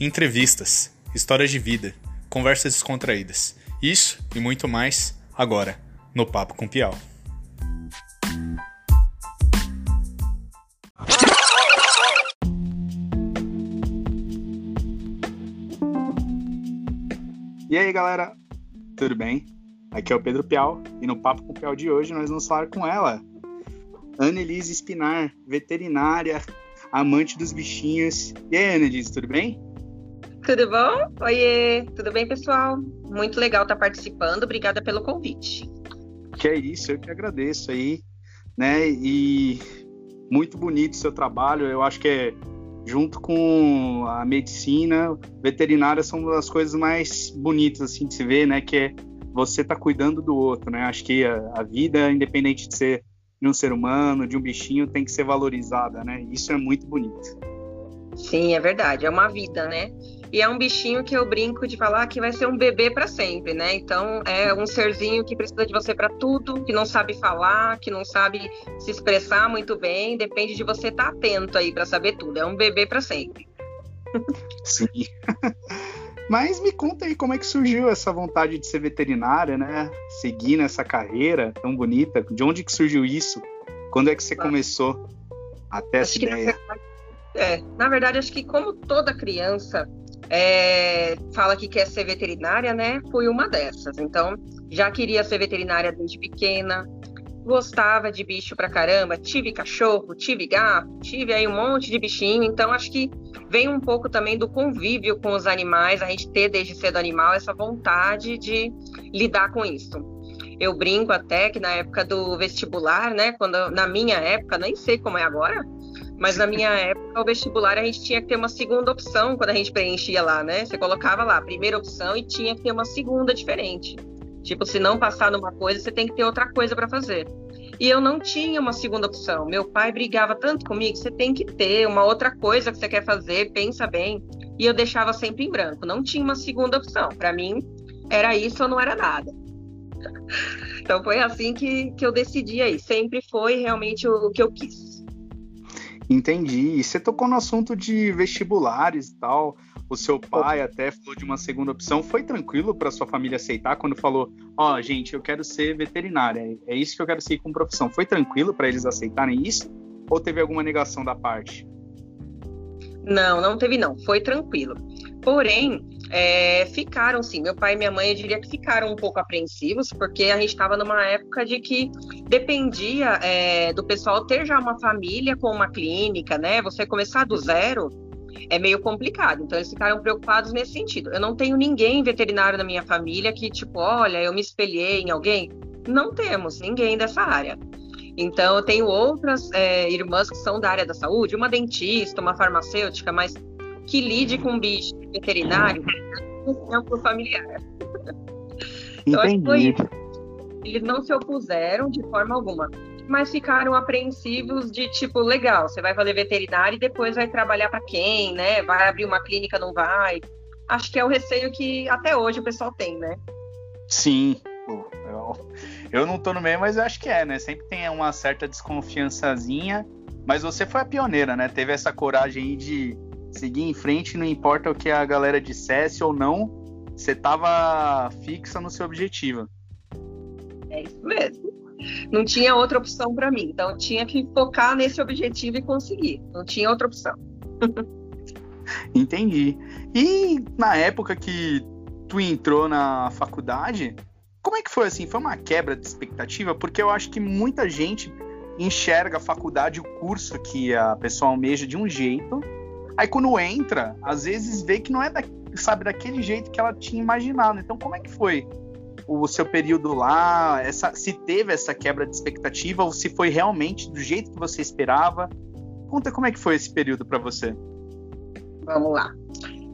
entrevistas, histórias de vida, conversas descontraídas. Isso e muito mais agora no Papo com Piau. E aí, galera, tudo bem? Aqui é o Pedro Piau e no Papo com Piau de hoje nós vamos falar com ela, Annelise Espinar, veterinária, amante dos bichinhos. E aí, Annelise, tudo bem? Tudo bom? Oiê, tudo bem, pessoal? Muito legal estar participando, obrigada pelo convite. Que é isso, eu que agradeço aí, né? E muito bonito o seu trabalho, eu acho que é junto com a medicina, veterinária são uma das coisas mais bonitas assim de se ver, né? Que é você tá cuidando do outro, né? Acho que a, a vida, independente de ser de um ser humano, de um bichinho, tem que ser valorizada, né? Isso é muito bonito. Sim, é verdade, é uma vida, né? E é um bichinho que eu brinco de falar que vai ser um bebê para sempre, né? Então é um serzinho que precisa de você para tudo, que não sabe falar, que não sabe se expressar muito bem, depende de você estar tá atento aí para saber tudo. É um bebê para sempre. Sim. Mas me conta aí como é que surgiu essa vontade de ser veterinária, né? Seguir nessa carreira tão bonita. De onde que surgiu isso? Quando é que você começou até essa ideia? Verdade, é, na verdade, acho que como toda criança é, fala que quer ser veterinária, né? Fui uma dessas. Então, já queria ser veterinária desde pequena, gostava de bicho pra caramba, tive cachorro, tive gato, tive aí um monte de bichinho, então acho que vem um pouco também do convívio com os animais, a gente ter desde cedo animal essa vontade de lidar com isso. Eu brinco até que na época do vestibular, né, quando na minha época, nem sei como é agora, mas na minha época o vestibular a gente tinha que ter uma segunda opção quando a gente preenchia lá, né? Você colocava lá a primeira opção e tinha que ter uma segunda diferente. Tipo, se não passar numa coisa, você tem que ter outra coisa para fazer. E eu não tinha uma segunda opção. Meu pai brigava tanto comigo, você tem que ter uma outra coisa que você quer fazer, pensa bem. E eu deixava sempre em branco, não tinha uma segunda opção. Para mim, era isso ou não era nada. Então foi assim que, que eu decidi aí. Sempre foi realmente o que eu quis. Entendi. E você tocou no assunto de vestibulares e tal o seu pai até falou de uma segunda opção. Foi tranquilo para sua família aceitar quando falou: Ó, oh, gente, eu quero ser veterinária, é isso que eu quero seguir com profissão. Foi tranquilo para eles aceitarem isso? Ou teve alguma negação da parte? Não, não teve não. Foi tranquilo. Porém, é, ficaram sim. Meu pai e minha mãe, eu diria que ficaram um pouco apreensivos, porque a gente estava numa época de que dependia é, do pessoal ter já uma família com uma clínica, né? Você começar do zero é meio complicado. Então eles ficaram preocupados nesse sentido. Eu não tenho ninguém veterinário na minha família que, tipo, olha, eu me espelhei em alguém. Não temos ninguém dessa área. Então eu tenho outras é, irmãs que são da área da saúde, uma dentista, uma farmacêutica, mas que lide com bicho veterinário não por familiar. então, acho que foi Eles não se opuseram de forma alguma mas ficaram apreensivos de tipo, legal, você vai fazer veterinário e depois vai trabalhar para quem, né? Vai abrir uma clínica, não vai? Acho que é o receio que até hoje o pessoal tem, né? Sim, eu, eu não tô no meio, mas eu acho que é, né? Sempre tem uma certa desconfiançazinha, mas você foi a pioneira, né? Teve essa coragem aí de seguir em frente, não importa o que a galera dissesse ou não, você tava fixa no seu objetivo. É isso mesmo não tinha outra opção para mim. Então, eu tinha que focar nesse objetivo e conseguir. Não tinha outra opção. Entendi. E na época que tu entrou na faculdade, como é que foi assim? Foi uma quebra de expectativa? Porque eu acho que muita gente enxerga a faculdade, o curso que a pessoa almeja de um jeito. Aí quando entra, às vezes vê que não é da, sabe, daquele jeito que ela tinha imaginado. Então, como é que foi o seu período lá, essa, se teve essa quebra de expectativa ou se foi realmente do jeito que você esperava. Conta como é que foi esse período para você. Vamos lá.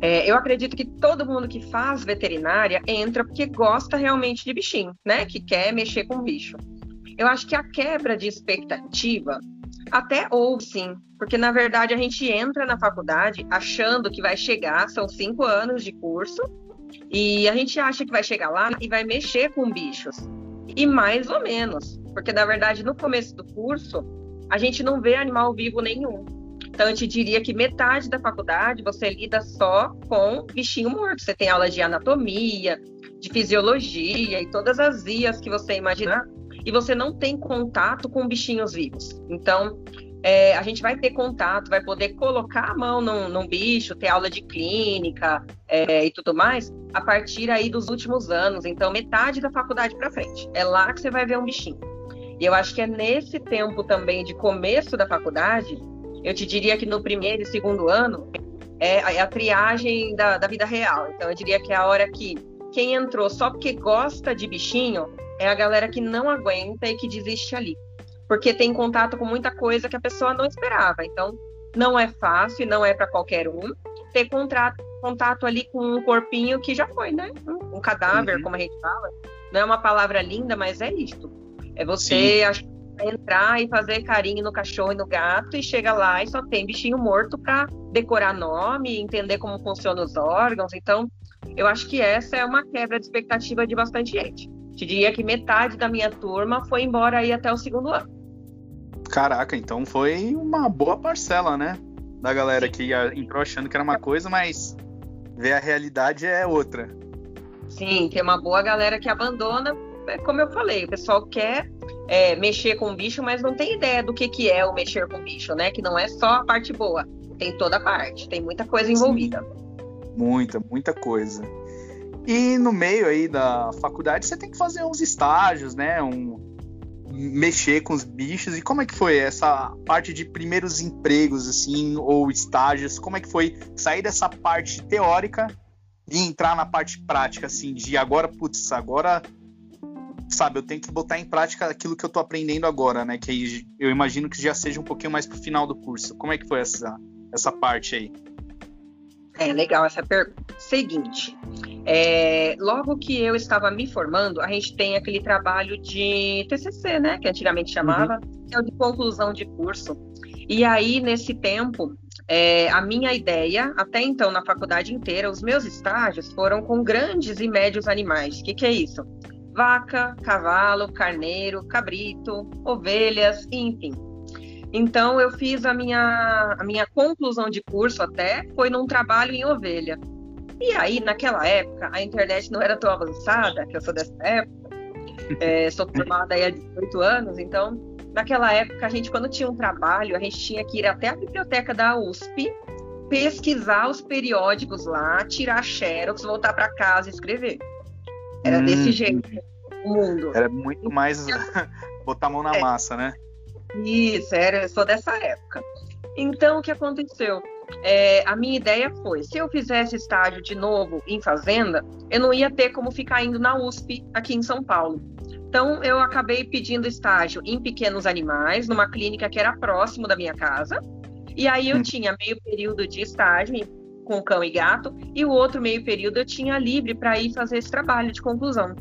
É, eu acredito que todo mundo que faz veterinária entra porque gosta realmente de bichinho, né? Que quer mexer com bicho. Eu acho que a quebra de expectativa até houve sim, porque na verdade a gente entra na faculdade achando que vai chegar, são cinco anos de curso, e a gente acha que vai chegar lá e vai mexer com bichos. E mais ou menos, porque na verdade no começo do curso a gente não vê animal vivo nenhum. Então, eu te diria que metade da faculdade você lida só com bichinho morto. Você tem aula de anatomia, de fisiologia e todas as vias que você imaginar, e você não tem contato com bichinhos vivos. Então, é, a gente vai ter contato, vai poder colocar a mão num, num bicho, ter aula de clínica é, e tudo mais, a partir aí dos últimos anos. Então, metade da faculdade para frente. É lá que você vai ver um bichinho. E eu acho que é nesse tempo também de começo da faculdade, eu te diria que no primeiro e segundo ano é, é a triagem da, da vida real. Então, eu diria que é a hora que quem entrou só porque gosta de bichinho é a galera que não aguenta e que desiste ali porque tem contato com muita coisa que a pessoa não esperava. Então, não é fácil e não é para qualquer um ter contrato, contato ali com um corpinho que já foi, né? Um cadáver, uhum. como a gente fala. Não é uma palavra linda, mas é isto. É você entrar e fazer carinho no cachorro e no gato e chega lá e só tem bichinho morto para decorar nome, entender como funcionam os órgãos. Então, eu acho que essa é uma quebra de expectativa de bastante gente. Te diria que metade da minha turma foi embora aí até o segundo ano. Caraca, então foi uma boa parcela, né? Da galera que entrou achando que era uma coisa, mas ver a realidade é outra. Sim, tem uma boa galera que abandona, é como eu falei, o pessoal quer é, mexer com o bicho, mas não tem ideia do que, que é o mexer com o bicho, né? Que não é só a parte boa, tem toda a parte, tem muita coisa envolvida. Sim, muita, muita coisa. E no meio aí da faculdade você tem que fazer uns estágios, né? Um, mexer com os bichos. E como é que foi essa parte de primeiros empregos, assim, ou estágios? Como é que foi sair dessa parte teórica e entrar na parte prática, assim, de agora, putz, agora, sabe, eu tenho que botar em prática aquilo que eu tô aprendendo agora, né? Que eu imagino que já seja um pouquinho mais pro final do curso. Como é que foi essa, essa parte aí? É legal essa pergunta. Seguinte, é, logo que eu estava me formando, a gente tem aquele trabalho de TCC, né, que antigamente chamava, uhum. que é o de conclusão de curso. E aí, nesse tempo, é, a minha ideia, até então na faculdade inteira, os meus estágios foram com grandes e médios animais. O que, que é isso? Vaca, cavalo, carneiro, cabrito, ovelhas, enfim. Então eu fiz a minha, a minha conclusão de curso até, foi num trabalho em ovelha. E aí, naquela época, a internet não era tão avançada, que eu sou dessa época, é, sou formada aí há 18 anos, então, naquela época, a gente, quando tinha um trabalho, a gente tinha que ir até a biblioteca da USP, pesquisar os periódicos lá, tirar xerox, voltar para casa e escrever. Era hum, desse jeito o mundo. Era muito mais botar a mão na é. massa, né? Isso, era, sou dessa época. Então, o que aconteceu? É, a minha ideia foi: se eu fizesse estágio de novo em fazenda, eu não ia ter como ficar indo na USP aqui em São Paulo. Então, eu acabei pedindo estágio em pequenos animais, numa clínica que era próximo da minha casa. E aí eu hum. tinha meio período de estágio com cão e gato, e o outro meio período eu tinha livre para ir fazer esse trabalho de conclusão.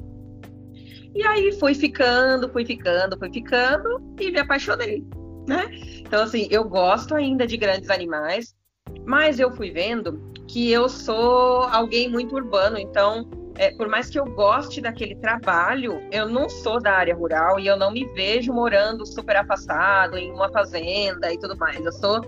E aí fui ficando, fui ficando, fui ficando e me apaixonei, né? Então, assim, eu gosto ainda de grandes animais, mas eu fui vendo que eu sou alguém muito urbano, então, é, por mais que eu goste daquele trabalho, eu não sou da área rural e eu não me vejo morando super afastado em uma fazenda e tudo mais. Eu sou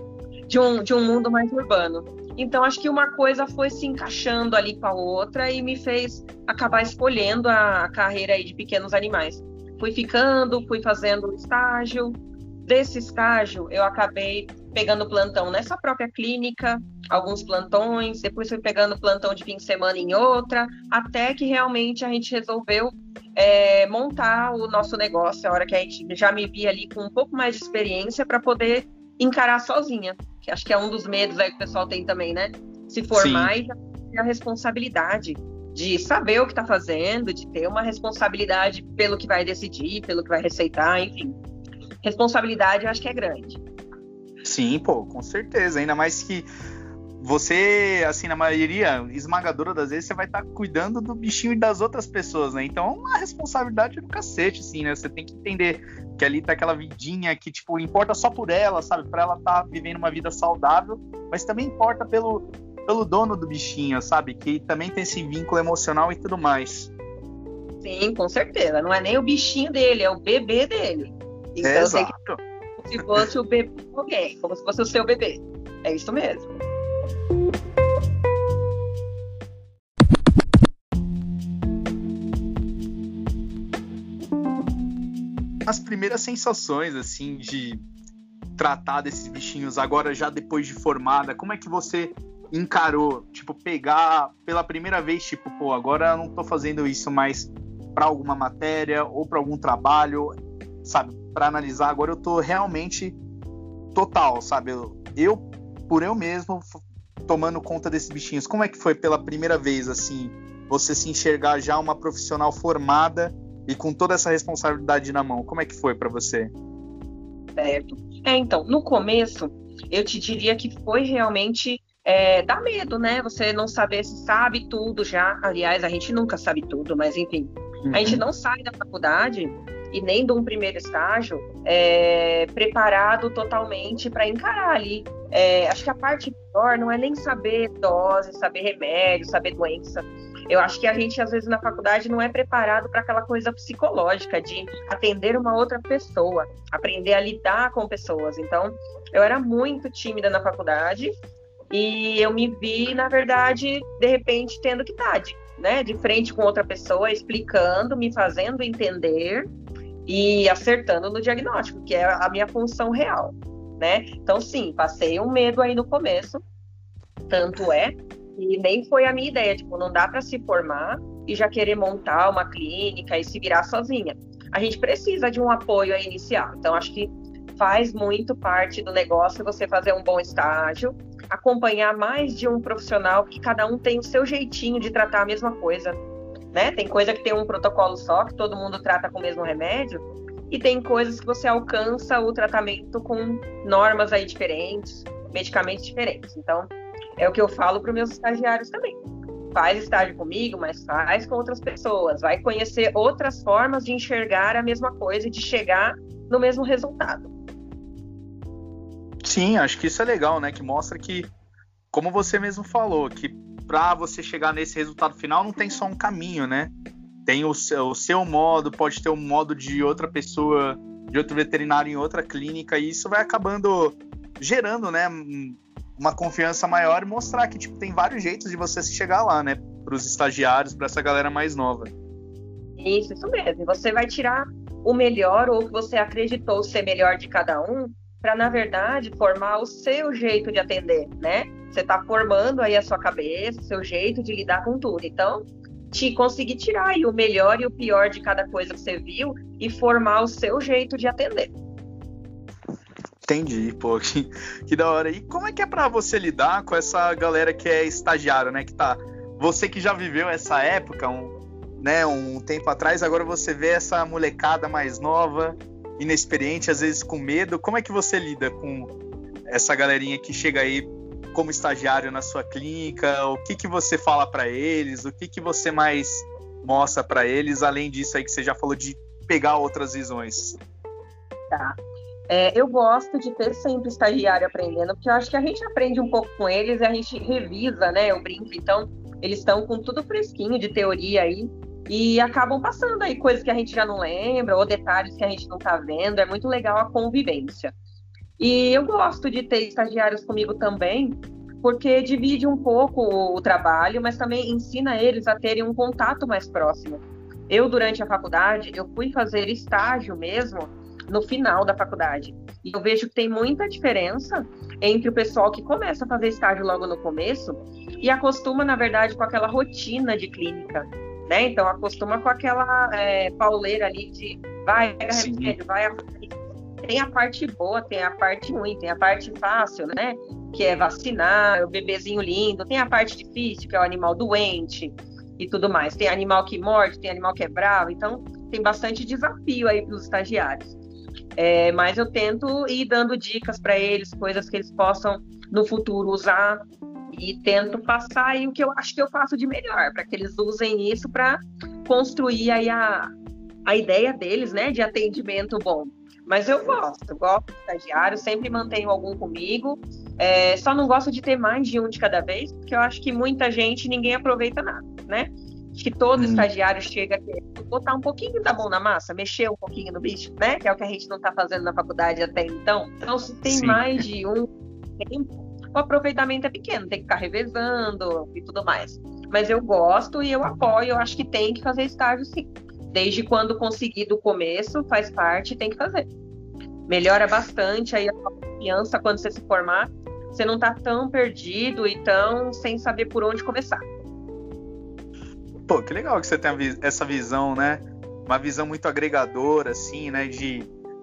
de um, de um mundo mais urbano. Então, acho que uma coisa foi se encaixando ali com a outra e me fez acabar escolhendo a carreira aí de pequenos animais. Fui ficando, fui fazendo estágio. Desse estágio, eu acabei pegando plantão nessa própria clínica, alguns plantões, depois fui pegando plantão de fim de semana em outra, até que realmente a gente resolveu é, montar o nosso negócio, a hora que a gente já me via ali com um pouco mais de experiência para poder encarar sozinha, que acho que é um dos medos aí que o pessoal tem também, né? Se formar Sim. e já ter a responsabilidade de saber o que está fazendo, de ter uma responsabilidade pelo que vai decidir, pelo que vai receitar, enfim. Responsabilidade eu acho que é grande. Sim, pô, com certeza. Ainda mais que você, assim, na maioria esmagadora das vezes, você vai estar tá cuidando do bichinho e das outras pessoas, né? Então é uma responsabilidade do cacete, assim, né? Você tem que entender que ali tá aquela vidinha que, tipo, importa só por ela, sabe? Pra ela estar tá vivendo uma vida saudável, mas também importa pelo, pelo dono do bichinho, sabe? Que também tem esse vínculo emocional e tudo mais. Sim, com certeza. Não é nem o bichinho dele, é o bebê dele. Então, Exato. Que, como se fosse o bebê de alguém, como se fosse o seu bebê. É isso mesmo. Primeiras sensações, assim, de tratar desses bichinhos agora já depois de formada, como é que você encarou, tipo, pegar pela primeira vez, tipo, pô, agora eu não tô fazendo isso mais para alguma matéria ou para algum trabalho, sabe, para analisar, agora eu tô realmente total, sabe? Eu, eu, por eu mesmo tomando conta desses bichinhos. Como é que foi pela primeira vez assim, você se enxergar já uma profissional formada e com toda essa responsabilidade na mão? Como é que foi para você? Certo. É, então, no começo, eu te diria que foi realmente é, dá medo, né? Você não saber se sabe tudo já. Aliás, a gente nunca sabe tudo, mas enfim. Uhum. A gente uhum. não sai da faculdade e nem de um primeiro estágio é, preparado totalmente para encarar ali. É, acho que a parte pior não é nem saber dose, saber remédio, saber doença. Eu acho que a gente, às vezes, na faculdade não é preparado para aquela coisa psicológica de atender uma outra pessoa, aprender a lidar com pessoas. Então, eu era muito tímida na faculdade e eu me vi, na verdade, de repente, tendo que estar de, né, de frente com outra pessoa, explicando, me fazendo entender e acertando no diagnóstico, que é a minha função real, né? Então, sim, passei um medo aí no começo, tanto é, e nem foi a minha ideia, tipo, não dá para se formar e já querer montar uma clínica e se virar sozinha. A gente precisa de um apoio aí inicial. Então, acho que faz muito parte do negócio você fazer um bom estágio, acompanhar mais de um profissional, que cada um tem o seu jeitinho de tratar a mesma coisa. Né? Tem coisa que tem um protocolo só, que todo mundo trata com o mesmo remédio, e tem coisas que você alcança o tratamento com normas aí diferentes, medicamentos diferentes. Então, é o que eu falo para meus estagiários também. Faz estágio comigo, mas faz com outras pessoas. Vai conhecer outras formas de enxergar a mesma coisa e de chegar no mesmo resultado. Sim, acho que isso é legal, né? Que mostra que, como você mesmo falou, que para você chegar nesse resultado final não tem só um caminho, né? Tem o seu, o seu modo, pode ter o um modo de outra pessoa, de outro veterinário em outra clínica, e isso vai acabando gerando, né, uma confiança maior e mostrar que tipo tem vários jeitos de você se chegar lá, né, para os estagiários, para essa galera mais nova. Isso, isso mesmo. Você vai tirar o melhor ou o que você acreditou ser melhor de cada um para na verdade formar o seu jeito de atender, né? Você está formando aí a sua cabeça, o seu jeito de lidar com tudo. Então, te conseguir tirar o melhor e o pior de cada coisa que você viu e formar o seu jeito de atender. Entendi, pô, que, que da hora. E como é que é para você lidar com essa galera que é estagiária, né? Que tá. Você que já viveu essa época, um, né, um tempo atrás, agora você vê essa molecada mais nova inexperiente, às vezes com medo. Como é que você lida com essa galerinha que chega aí como estagiário na sua clínica? O que, que você fala para eles? O que, que você mais mostra para eles, além disso aí que você já falou de pegar outras visões? Tá. É, eu gosto de ter sempre estagiário aprendendo, porque eu acho que a gente aprende um pouco com eles e a gente revisa, né? Eu brinco, então eles estão com tudo fresquinho de teoria aí e acabam passando aí coisas que a gente já não lembra ou detalhes que a gente não está vendo. É muito legal a convivência. E eu gosto de ter estagiários comigo também, porque divide um pouco o trabalho, mas também ensina eles a terem um contato mais próximo. Eu, durante a faculdade, eu fui fazer estágio mesmo no final da faculdade. E eu vejo que tem muita diferença entre o pessoal que começa a fazer estágio logo no começo e acostuma, na verdade, com aquela rotina de clínica né? Então acostuma com aquela é, pauleira ali de vai, pega remédio, vai. Tem a parte boa, tem a parte ruim, tem a parte fácil, né? Que é vacinar, o bebezinho lindo, tem a parte difícil, que é o animal doente e tudo mais. Tem animal que morde, tem animal que é bravo, então tem bastante desafio aí para os estagiários. É, mas eu tento ir dando dicas para eles, coisas que eles possam no futuro usar e tento passar aí o que eu acho que eu faço de melhor, para que eles usem isso para construir aí a, a ideia deles, né, de atendimento bom. Mas eu gosto, gosto de estagiário, sempre mantenho algum comigo. É, só não gosto de ter mais de um de cada vez, porque eu acho que muita gente ninguém aproveita nada, né? Que todo hum. estagiário chega a botar um pouquinho da mão na massa, mexer um pouquinho no bicho, né? Que é o que a gente não está fazendo na faculdade até então. Então, se tem Sim. mais de um tempo, o aproveitamento é pequeno, tem que ficar revezando e tudo mais. Mas eu gosto e eu apoio, eu acho que tem que fazer estágio sim. Desde quando conseguir do começo, faz parte, tem que fazer. Melhora bastante aí a confiança quando você se formar. Você não tá tão perdido e tão sem saber por onde começar. Pô, que legal que você tem essa visão, né? Uma visão muito agregadora, assim, né? De,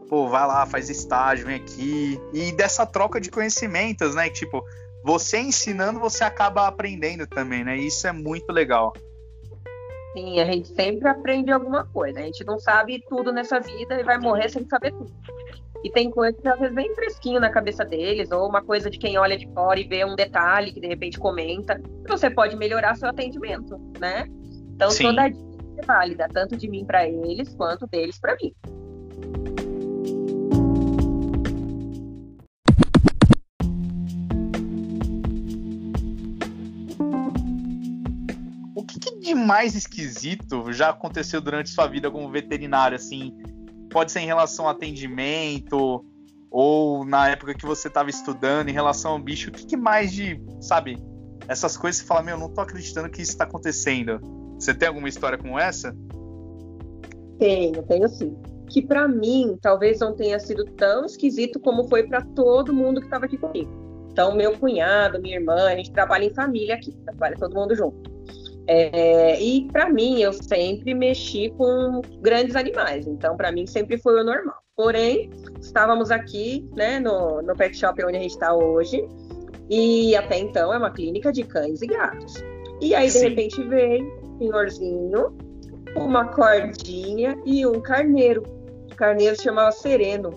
pô, vai lá, faz estágio, vem aqui. E dessa troca de conhecimentos, né? Tipo, você ensinando, você acaba aprendendo também, né? Isso é muito legal. Sim, a gente sempre aprende alguma coisa. A gente não sabe tudo nessa vida e vai morrer sem saber tudo. E tem coisa que às vezes vem fresquinho na cabeça deles, ou uma coisa de quem olha de fora e vê um detalhe que de repente comenta. Você pode melhorar seu atendimento, né? Então Sim. toda dica é válida, tanto de mim para eles quanto deles para mim. O que, que de mais esquisito já aconteceu durante sua vida como veterinário, assim? Pode ser em relação ao atendimento, ou na época que você estava estudando, em relação ao bicho, o que, que mais de, sabe, essas coisas você fala, meu, não tô acreditando que isso está acontecendo. Você tem alguma história como essa? Tenho, tenho sim. Que para mim talvez não tenha sido tão esquisito como foi para todo mundo que estava aqui comigo. Então, meu cunhado, minha irmã, a gente trabalha em família aqui, trabalha todo mundo junto. É, e para mim, eu sempre mexi com grandes animais, então para mim sempre foi o normal. Porém, estávamos aqui, né, no, no pet shop onde a gente está hoje, e até então é uma clínica de cães e gatos. E aí, de Sim. repente, veio senhorzinho, uma cordinha e um carneiro. O carneiro se chamava Sereno.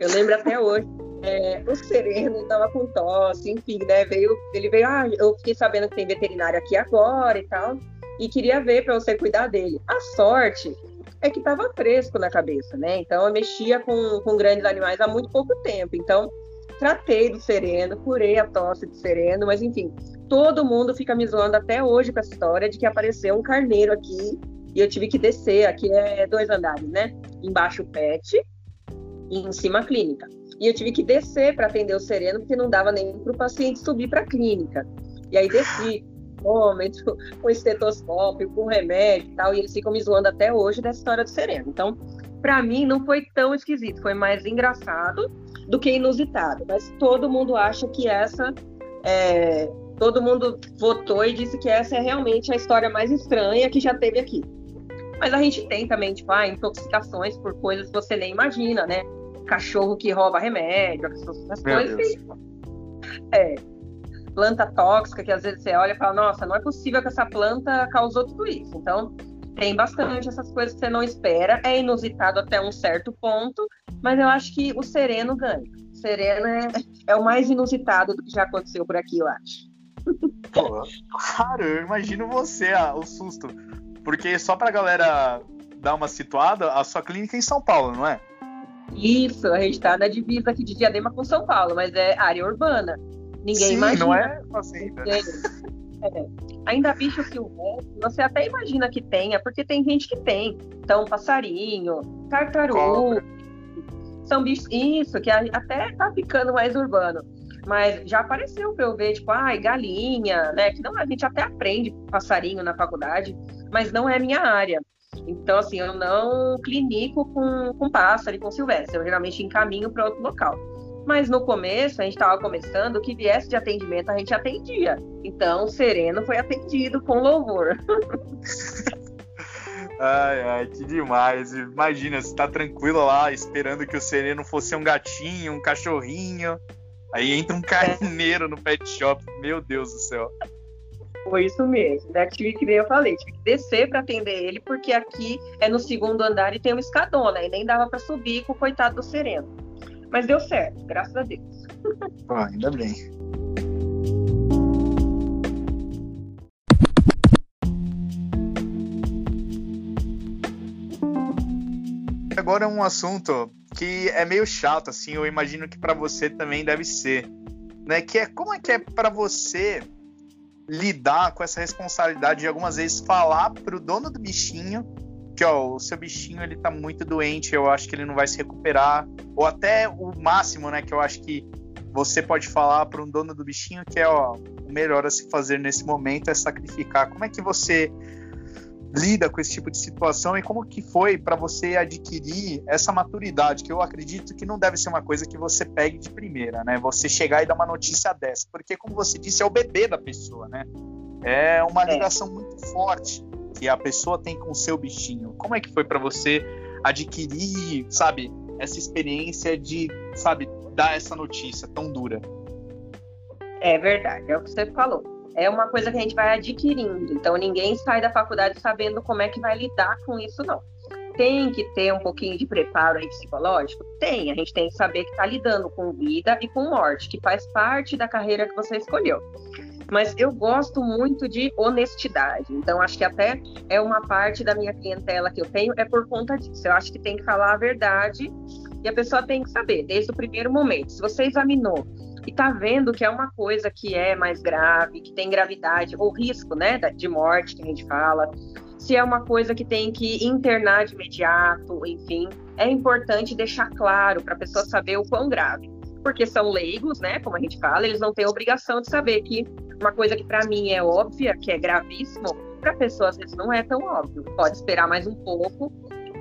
Eu lembro até hoje. É, o Sereno estava com tosse, enfim, né? Veio, ele veio, ah, eu fiquei sabendo que tem veterinário aqui agora e tal, e queria ver para você cuidar dele. A sorte é que estava fresco na cabeça, né? Então eu mexia com, com grandes animais há muito pouco tempo. Então tratei do sereno, curei a tosse do sereno, mas enfim, todo mundo fica me zoando até hoje com essa história de que apareceu um carneiro aqui e eu tive que descer. Aqui é dois andares, né? Embaixo pet e em cima clínica. E eu tive que descer para atender o sereno, porque não dava nem para o paciente subir para a clínica. E aí desci, mômetro, com estetoscópio, com remédio e tal, e eles ficam me zoando até hoje dessa história do sereno. Então, para mim, não foi tão esquisito, foi mais engraçado do que inusitado. Mas todo mundo acha que essa é, todo mundo votou e disse que essa é realmente a história mais estranha que já teve aqui. Mas a gente tem também, tipo, ah, intoxicações por coisas que você nem imagina, né? Cachorro que rouba remédio, essas coisas. Que... É. Planta tóxica, que às vezes você olha e fala, nossa, não é possível que essa planta causou tudo isso. Então, tem bastante essas coisas que você não espera. É inusitado até um certo ponto, mas eu acho que o sereno ganha. O sereno é, é o mais inusitado do que já aconteceu por aqui, eu acho. Claro, eu imagino você, ah, o susto. Porque só pra galera dar uma situada, a sua clínica é em São Paulo, não é? Isso, a gente tá na divisa aqui de Diadema com São Paulo, mas é área urbana. Ninguém Sim, imagina. não é fazenda. É. Ainda bicho silvestre, você até imagina que tenha, porque tem gente que tem. Então, passarinho, tartaruga. São bichos. Isso, que até tá ficando mais urbano. Mas já apareceu para eu ver, tipo, ai, galinha, né? Que não, a gente até aprende passarinho na faculdade, mas não é minha área. Então, assim, eu não clinico com, com pássaro e com silvestre. Eu geralmente encaminho para outro local. Mas no começo, a gente estava começando, o que viesse de atendimento a gente atendia. Então, o Sereno foi atendido com louvor. Ai, ai, que demais. Imagina, você tá tranquila lá, esperando que o Sereno fosse um gatinho, um cachorrinho. Aí entra um carneiro no pet shop. Meu Deus do céu. Foi isso mesmo. Né? Tive que, eu falei, tive que descer para atender ele, porque aqui é no segundo andar e tem uma escadona, e nem dava para subir com o coitado do sereno. Mas deu certo, graças a Deus. Pô, ainda bem. Agora é um assunto que é meio chato, assim, eu imagino que para você também deve ser, né? Que é como é que é para você lidar com essa responsabilidade de algumas vezes falar pro dono do bichinho que ó, o seu bichinho ele tá muito doente, eu acho que ele não vai se recuperar, ou até o máximo, né, que eu acho que você pode falar para um dono do bichinho que é ó, o melhor a se fazer nesse momento é sacrificar. Como é que você lida com esse tipo de situação e como que foi para você adquirir essa maturidade, que eu acredito que não deve ser uma coisa que você pegue de primeira, né? Você chegar e dar uma notícia dessa, porque como você disse, é o bebê da pessoa, né? É uma é. ligação é. muito forte que a pessoa tem com o seu bichinho. Como é que foi para você adquirir, sabe, essa experiência de, sabe, dar essa notícia tão dura? É verdade, é o que você falou é uma coisa que a gente vai adquirindo. Então ninguém sai da faculdade sabendo como é que vai lidar com isso, não. Tem que ter um pouquinho de preparo aí psicológico? Tem. A gente tem que saber que está lidando com vida e com morte, que faz parte da carreira que você escolheu. Mas eu gosto muito de honestidade. Então, acho que até é uma parte da minha clientela que eu tenho, é por conta disso. Eu acho que tem que falar a verdade e a pessoa tem que saber, desde o primeiro momento. Se você examinou e tá vendo que é uma coisa que é mais grave, que tem gravidade ou risco, né, de morte que a gente fala, se é uma coisa que tem que internar de imediato, enfim, é importante deixar claro para a pessoa saber o quão grave, porque são leigos, né, como a gente fala, eles não têm obrigação de saber que uma coisa que para mim é óbvia, que é gravíssimo, para a pessoa às vezes não é tão óbvio. Pode esperar mais um pouco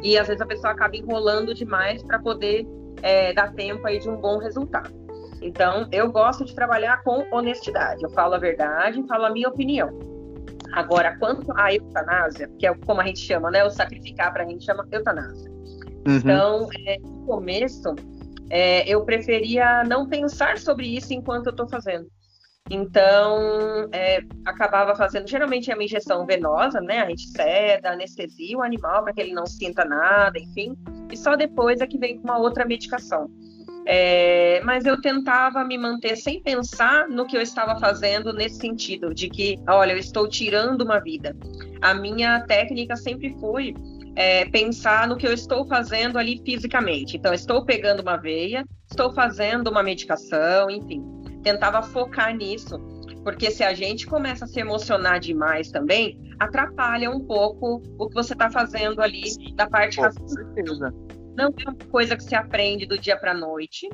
e às vezes a pessoa acaba enrolando demais para poder é, dar tempo aí de um bom resultado. Então, eu gosto de trabalhar com honestidade. Eu falo a verdade, falo a minha opinião. Agora, quanto à eutanásia, que é como a gente chama, né? O sacrificar para a gente chama eutanásia. Uhum. Então, é, no começo, é, eu preferia não pensar sobre isso enquanto eu estou fazendo. Então, é, acabava fazendo geralmente a minha injeção venosa, né? A gente seda, anestesia o animal para que ele não sinta nada, enfim. E só depois é que vem com uma outra medicação. É, mas eu tentava me manter sem pensar no que eu estava fazendo nesse sentido, de que, olha, eu estou tirando uma vida. A minha técnica sempre foi é, pensar no que eu estou fazendo ali fisicamente. Então, estou pegando uma veia, estou fazendo uma medicação, enfim. Tentava focar nisso, porque se a gente começa a se emocionar demais também, atrapalha um pouco o que você está fazendo ali da parte racional. Não é uma coisa que se aprende do dia para a noite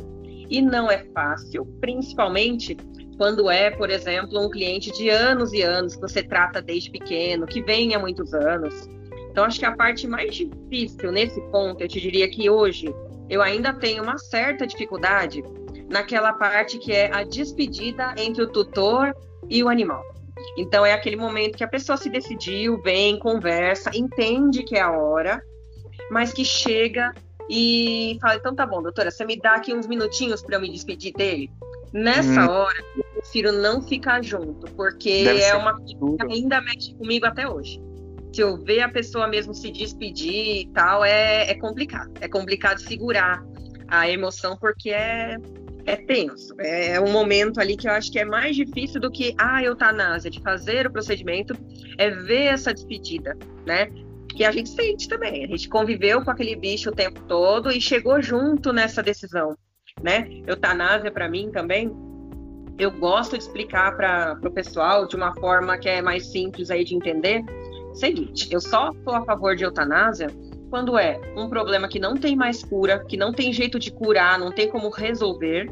e não é fácil, principalmente quando é, por exemplo, um cliente de anos e anos que você trata desde pequeno, que vem há muitos anos. Então, acho que a parte mais difícil nesse ponto, eu te diria que hoje eu ainda tenho uma certa dificuldade naquela parte que é a despedida entre o tutor e o animal. Então, é aquele momento que a pessoa se decidiu, vem, conversa, entende que é a hora, mas que chega e fala: então tá bom, doutora, você me dá aqui uns minutinhos para eu me despedir dele? Nessa hum. hora, eu prefiro não ficar junto, porque Deve é uma coisa que ainda mexe comigo até hoje. Se eu ver a pessoa mesmo se despedir e tal, é, é complicado. É complicado segurar a emoção, porque é, é tenso. É um momento ali que eu acho que é mais difícil do que a eutanásia, de fazer o procedimento, é ver essa despedida, né? Que a gente sente também. A gente conviveu com aquele bicho o tempo todo e chegou junto nessa decisão, né? Eutanásia para mim também. Eu gosto de explicar para o pessoal de uma forma que é mais simples aí de entender. Seguinte, eu só sou a favor de eutanásia quando é um problema que não tem mais cura, que não tem jeito de curar, não tem como resolver.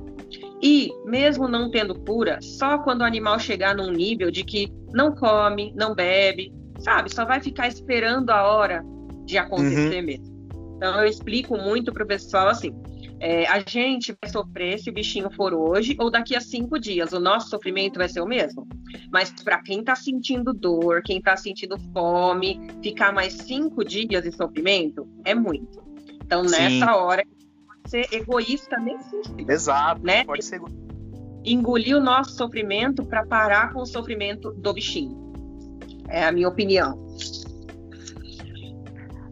E, mesmo não tendo cura, só quando o animal chegar num nível de que não come, não bebe, sabe? Só vai ficar esperando a hora de acontecer uhum. mesmo. Então eu explico muito pro pessoal assim: é, a gente vai sofrer se o bichinho for hoje ou daqui a cinco dias. O nosso sofrimento vai ser o mesmo. Mas para quem está sentindo dor, quem está sentindo fome, ficar mais cinco dias de sofrimento é muito. Então Sim. nessa hora pode ser egoísta nesse sentido. Exato. Né? Pode ser. Engolir o nosso sofrimento para parar com o sofrimento do bichinho. É a minha opinião.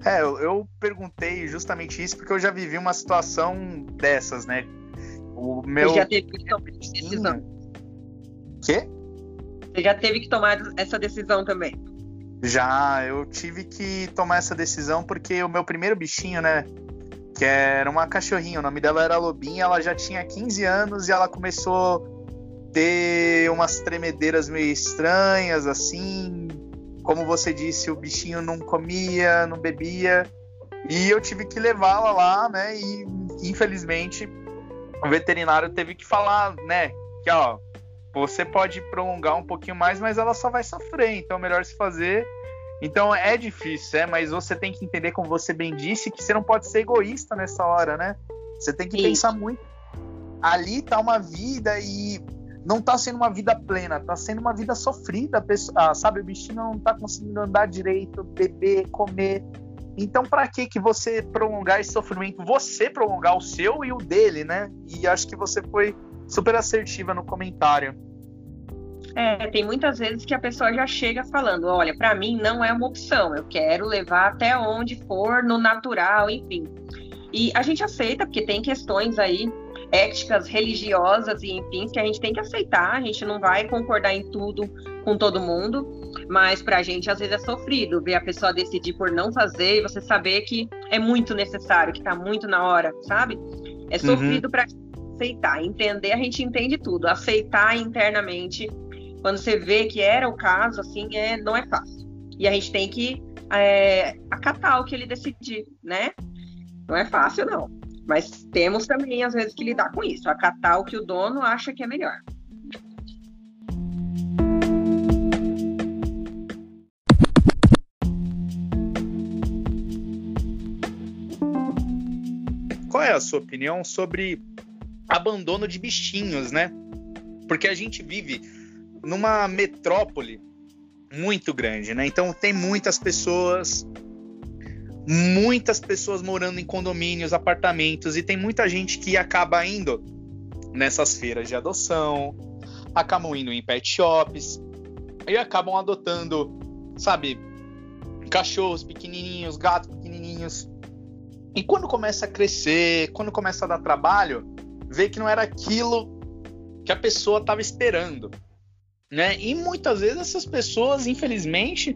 É, eu, perguntei justamente isso porque eu já vivi uma situação dessas, né? O meu. Você já teve que tomar essa decisão. Quê? Você já teve que tomar essa decisão também? Já, eu tive que tomar essa decisão porque o meu primeiro bichinho, né? Que era uma cachorrinha, o nome dela era Lobinha, ela já tinha 15 anos e ela começou a ter umas tremedeiras meio estranhas, assim, como você disse, o bichinho não comia, não bebia. E eu tive que levá-la lá, né? E infelizmente o veterinário teve que falar, né, que ó, você pode prolongar um pouquinho mais, mas ela só vai sofrer, então é melhor se fazer. Então é difícil, é, mas você tem que entender, como você bem disse, que você não pode ser egoísta nessa hora, né? Você tem que Isso. pensar muito. Ali tá uma vida e não tá sendo uma vida plena, tá sendo uma vida sofrida. Pessoa, sabe, o bichinho não tá conseguindo andar direito, beber, comer. Então, para que que você prolongar esse sofrimento? Você prolongar o seu e o dele, né? E acho que você foi super assertiva no comentário. É, tem muitas vezes que a pessoa já chega falando, olha, para mim não é uma opção, eu quero levar até onde for, no natural, enfim. E a gente aceita, porque tem questões aí éticas, religiosas e enfim, que a gente tem que aceitar, a gente não vai concordar em tudo com todo mundo, mas pra gente às vezes é sofrido ver a pessoa decidir por não fazer e você saber que é muito necessário, que tá muito na hora, sabe? É uhum. sofrido uhum. pra aceitar, entender, a gente entende tudo, aceitar internamente, quando você vê que era o caso, assim, é, não é fácil. E a gente tem que é, acatar o que ele decidir, né? Não é fácil, não. Mas temos também, às vezes, que lidar com isso, acatar o que o dono acha que é melhor. Qual é a sua opinião sobre abandono de bichinhos, né? Porque a gente vive numa metrópole muito grande, né? Então tem muitas pessoas, muitas pessoas morando em condomínios, apartamentos e tem muita gente que acaba indo nessas feiras de adoção, acabam indo em pet shops e acabam adotando, sabe, cachorros pequenininhos, gatos pequenininhos. E quando começa a crescer, quando começa a dar trabalho, vê que não era aquilo que a pessoa estava esperando, né? E muitas vezes essas pessoas, infelizmente,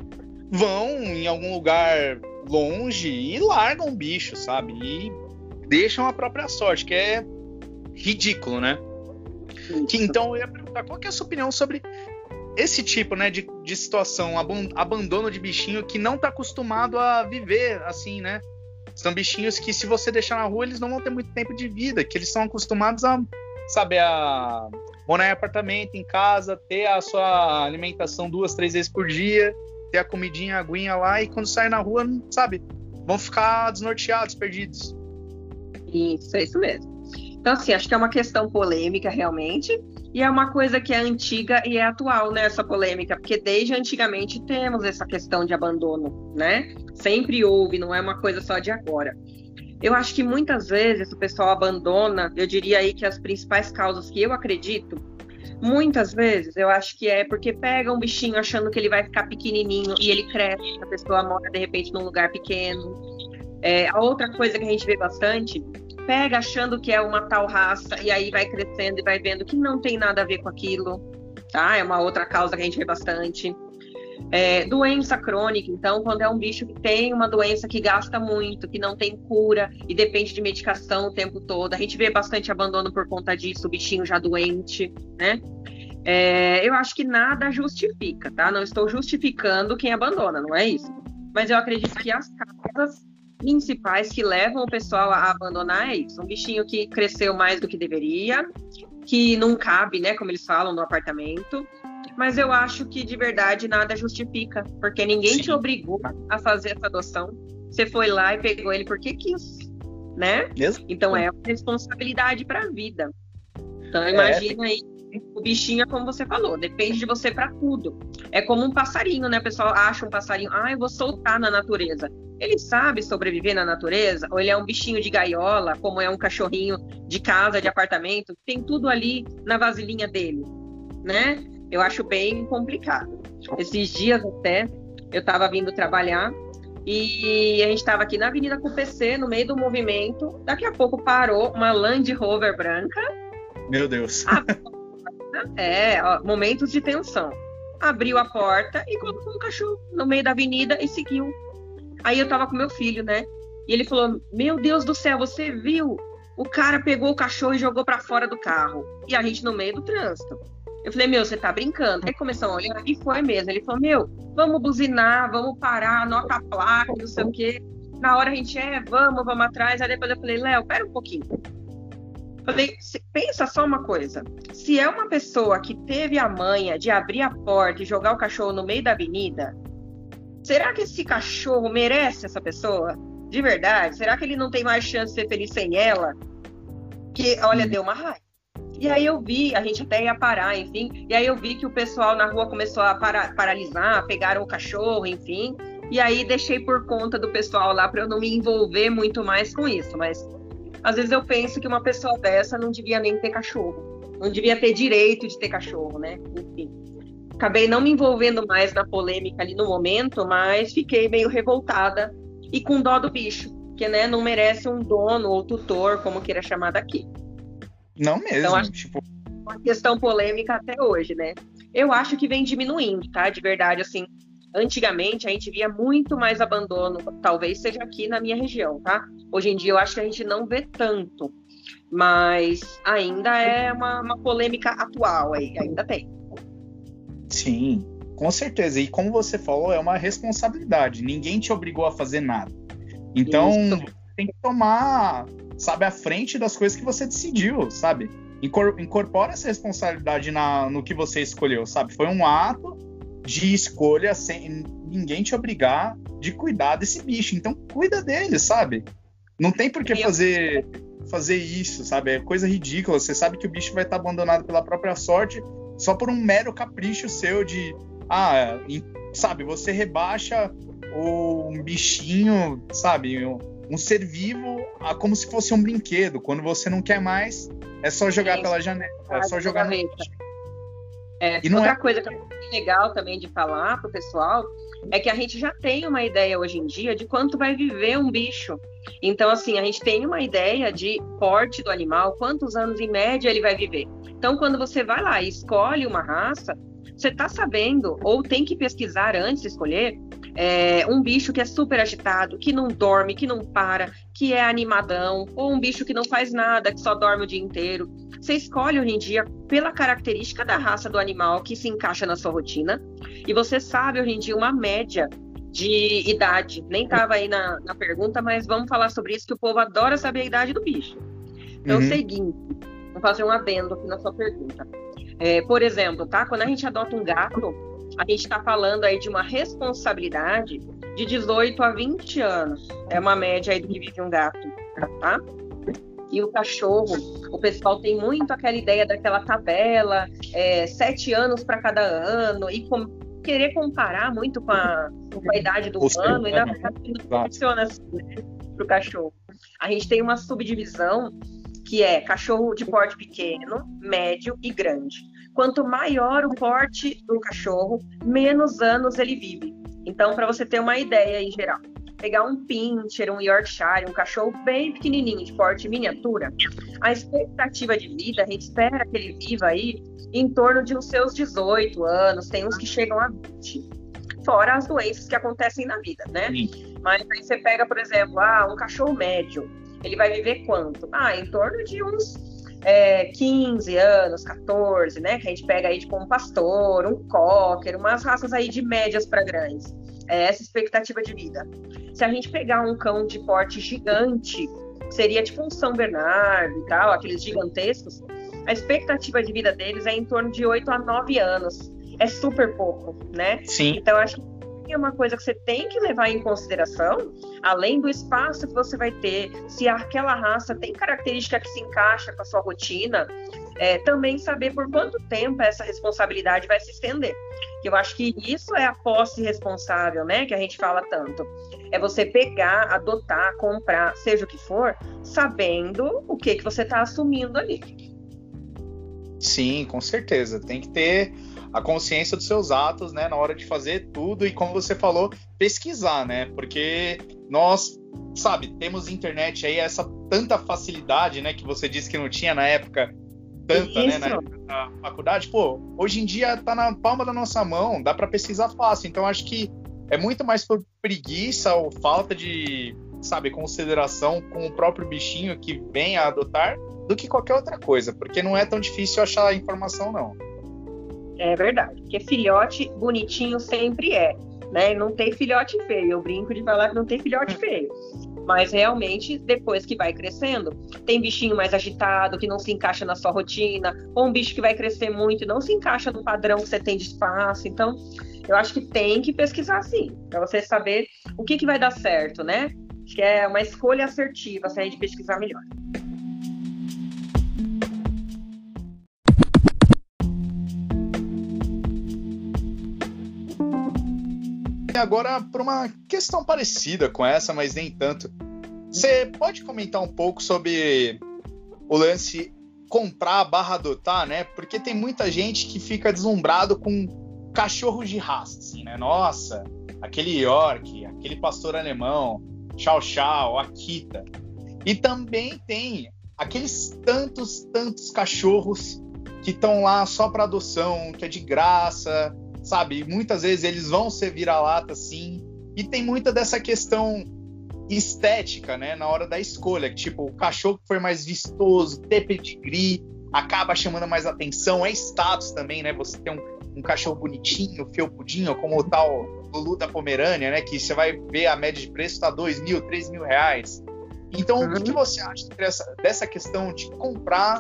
vão em algum lugar longe e largam o bicho, sabe? E deixam a própria sorte, que é ridículo, né? Que, então eu ia perguntar qual é a sua opinião sobre esse tipo né, de, de situação, abandono de bichinho que não está acostumado a viver assim, né? São bichinhos que, se você deixar na rua, eles não vão ter muito tempo de vida, que eles estão acostumados a, saber a morar em apartamento, em casa, ter a sua alimentação duas, três vezes por dia, ter a comidinha, a aguinha lá, e quando sair na rua, sabe, vão ficar desnorteados, perdidos. Isso, é isso mesmo. Então, assim, acho que é uma questão polêmica, realmente, e é uma coisa que é antiga e é atual, né, essa polêmica, porque desde antigamente temos essa questão de abandono, né? Sempre houve, não é uma coisa só de agora. Eu acho que muitas vezes o pessoal abandona, eu diria aí que as principais causas que eu acredito, muitas vezes eu acho que é porque pega um bichinho achando que ele vai ficar pequenininho e ele cresce, a pessoa mora de repente num lugar pequeno. É, a outra coisa que a gente vê bastante pega achando que é uma tal raça e aí vai crescendo e vai vendo que não tem nada a ver com aquilo, tá? É uma outra causa que a gente vê bastante. É, doença crônica, então, quando é um bicho que tem uma doença que gasta muito, que não tem cura e depende de medicação o tempo todo, a gente vê bastante abandono por conta disso, o bichinho já doente, né? É, eu acho que nada justifica, tá? Não estou justificando quem abandona, não é isso. Mas eu acredito que as causas principais que levam o pessoal a abandonar é isso. Um bichinho que cresceu mais do que deveria, que não cabe, né, como eles falam, no apartamento. Mas eu acho que de verdade nada justifica, porque ninguém Sim. te obrigou a fazer essa adoção. Você foi lá e pegou ele porque quis, né? Mesmo? Então é uma responsabilidade para a vida. Então é, imagina é, aí o bichinho é como você falou, depende de você para tudo. É como um passarinho, né? O pessoal acha um passarinho, ah, eu vou soltar na natureza. Ele sabe sobreviver na natureza? Ou ele é um bichinho de gaiola, como é um cachorrinho de casa, de apartamento? Tem tudo ali na vasilhinha dele, né? Eu acho bem complicado. Esses dias até, eu estava vindo trabalhar e a gente estava aqui na Avenida PC, no meio do movimento. Daqui a pouco parou uma Land Rover branca. Meu Deus. É, ó, momentos de tensão. Abriu a porta e colocou um cachorro no meio da avenida e seguiu. Aí eu tava com meu filho, né? E ele falou: Meu Deus do céu, você viu? O cara pegou o cachorro e jogou para fora do carro. E a gente no meio do trânsito. Eu falei, meu, você tá brincando. Aí começou a olhar e foi mesmo. Ele falou, meu, vamos buzinar, vamos parar, anota a placa, não sei o quê. Na hora a gente é, vamos, vamos atrás. Aí depois eu falei, Léo, pera um pouquinho. Falei, pensa só uma coisa. Se é uma pessoa que teve a manha de abrir a porta e jogar o cachorro no meio da avenida, será que esse cachorro merece essa pessoa? De verdade? Será que ele não tem mais chance de ser feliz sem ela? Que, olha, deu uma raiva. E aí eu vi, a gente até ia parar, enfim. E aí eu vi que o pessoal na rua começou a para, paralisar, pegaram o cachorro, enfim. E aí deixei por conta do pessoal lá para eu não me envolver muito mais com isso. Mas às vezes eu penso que uma pessoa dessa não devia nem ter cachorro. Não devia ter direito de ter cachorro, né? Enfim. Acabei não me envolvendo mais na polêmica ali no momento, mas fiquei meio revoltada e com dó do bicho, que né, não merece um dono ou tutor, como queira chamar daqui. Não mesmo. Então, acho tipo... uma questão polêmica até hoje, né? Eu acho que vem diminuindo, tá? De verdade, assim. Antigamente a gente via muito mais abandono, talvez seja aqui na minha região, tá? Hoje em dia eu acho que a gente não vê tanto, mas ainda é uma, uma polêmica atual aí, ainda tem. Sim, com certeza. E como você falou, é uma responsabilidade. Ninguém te obrigou a fazer nada. Então, Isso. Tem que tomar sabe, à frente das coisas que você decidiu, sabe? Incorpora essa responsabilidade na, no que você escolheu, sabe? Foi um ato de escolha sem ninguém te obrigar de cuidar desse bicho. Então, cuida dele, sabe? Não tem por que fazer, fazer isso, sabe? É coisa ridícula. Você sabe que o bicho vai estar abandonado pela própria sorte só por um mero capricho seu de. Ah, sabe? Você rebaixa o bichinho, sabe? um ser vivo como se fosse um brinquedo. Quando você não quer mais, é só jogar pela janela. É só jogar na é, e outra é... coisa que é legal também de falar pro pessoal é que a gente já tem uma ideia hoje em dia de quanto vai viver um bicho. Então, assim, a gente tem uma ideia de porte do animal, quantos anos em média ele vai viver. Então, quando você vai lá e escolhe uma raça, você está sabendo, ou tem que pesquisar antes de escolher, é, um bicho que é super agitado, que não dorme, que não para, que é animadão, ou um bicho que não faz nada, que só dorme o dia inteiro. Você escolhe hoje em dia pela característica da raça do animal que se encaixa na sua rotina, e você sabe hoje em dia uma média de idade. Nem estava aí na, na, pergunta, mas vamos falar sobre isso, que o povo adora saber a idade do bicho. Então, uhum. o seguinte, vou fazer um adendo aqui na sua pergunta. É, por exemplo, tá? Quando a gente adota um gato, a gente está falando aí de uma responsabilidade de 18 a 20 anos. É uma média aí do que vive um gato, tá? E o cachorro, o pessoal tem muito aquela ideia daquela tabela, é, sete anos para cada ano, e com, querer comparar muito com a, com a idade do ano, e na verdade não funciona assim, né, para o cachorro. A gente tem uma subdivisão que é cachorro de porte pequeno, médio e grande. Quanto maior o porte do cachorro, menos anos ele vive. Então, para você ter uma ideia em geral, pegar um pincher, um Yorkshire, um cachorro bem pequenininho, de porte miniatura, a expectativa de vida, a gente espera que ele viva aí em torno de uns seus 18 anos, tem uns que chegam a 20. Fora as doenças que acontecem na vida, né? Sim. Mas aí você pega, por exemplo, ah, um cachorro médio, ele vai viver quanto? Ah, em torno de uns é, 15 anos, 14, né? Que a gente pega aí tipo um pastor, um cocker, umas raças aí de médias para grandes. É essa expectativa de vida. Se a gente pegar um cão de porte gigante, seria tipo um São Bernardo e tal, aqueles gigantescos, a expectativa de vida deles é em torno de 8 a 9 anos. É super pouco, né? Sim. Então, acho que é uma coisa que você tem que levar em consideração, além do espaço que você vai ter, se aquela raça tem característica que se encaixa com a sua rotina, é, também saber por quanto tempo essa responsabilidade vai se estender. Eu acho que isso é a posse responsável, né? Que a gente fala tanto. É você pegar, adotar, comprar, seja o que for, sabendo o que, que você está assumindo ali. Sim, com certeza. Tem que ter a consciência dos seus atos, né, na hora de fazer tudo e como você falou, pesquisar, né? Porque nós, sabe, temos internet aí essa tanta facilidade, né, que você disse que não tinha na época tanta, Isso. né, na época da faculdade. Pô, hoje em dia tá na palma da nossa mão, dá para pesquisar fácil. Então acho que é muito mais por preguiça ou falta de, sabe, consideração com o próprio bichinho que vem a adotar do que qualquer outra coisa, porque não é tão difícil achar a informação não. É verdade, porque filhote bonitinho sempre é, né? Não tem filhote feio. Eu brinco de falar que não tem filhote feio. Mas realmente, depois que vai crescendo, tem bichinho mais agitado, que não se encaixa na sua rotina, ou um bicho que vai crescer muito e não se encaixa no padrão que você tem de espaço. Então, eu acho que tem que pesquisar sim, para você saber o que, que vai dar certo, né? Acho que é uma escolha assertiva se a gente pesquisar melhor. Agora para uma questão parecida com essa, mas nem tanto. Você pode comentar um pouco sobre o lance comprar barra adotar, né? Porque tem muita gente que fica deslumbrado com cachorros de raça, assim, né? Nossa, aquele York, aquele pastor alemão, Chow Chow, Akita. E também tem aqueles tantos, tantos cachorros que estão lá só para adoção, que é de graça, sabe? Muitas vezes eles vão ser vira-lata, sim. E tem muita dessa questão estética, né? Na hora da escolha. Tipo, o cachorro que for mais vistoso, ter pedigree, acaba chamando mais atenção. É status também, né? Você tem um, um cachorro bonitinho, felpudinho, como o tal Lulu da Pomerânia, né? Que você vai ver a média de preço tá dois mil, três mil reais. Então, uhum. o que, que, você acha dessa, dessa questão de comprar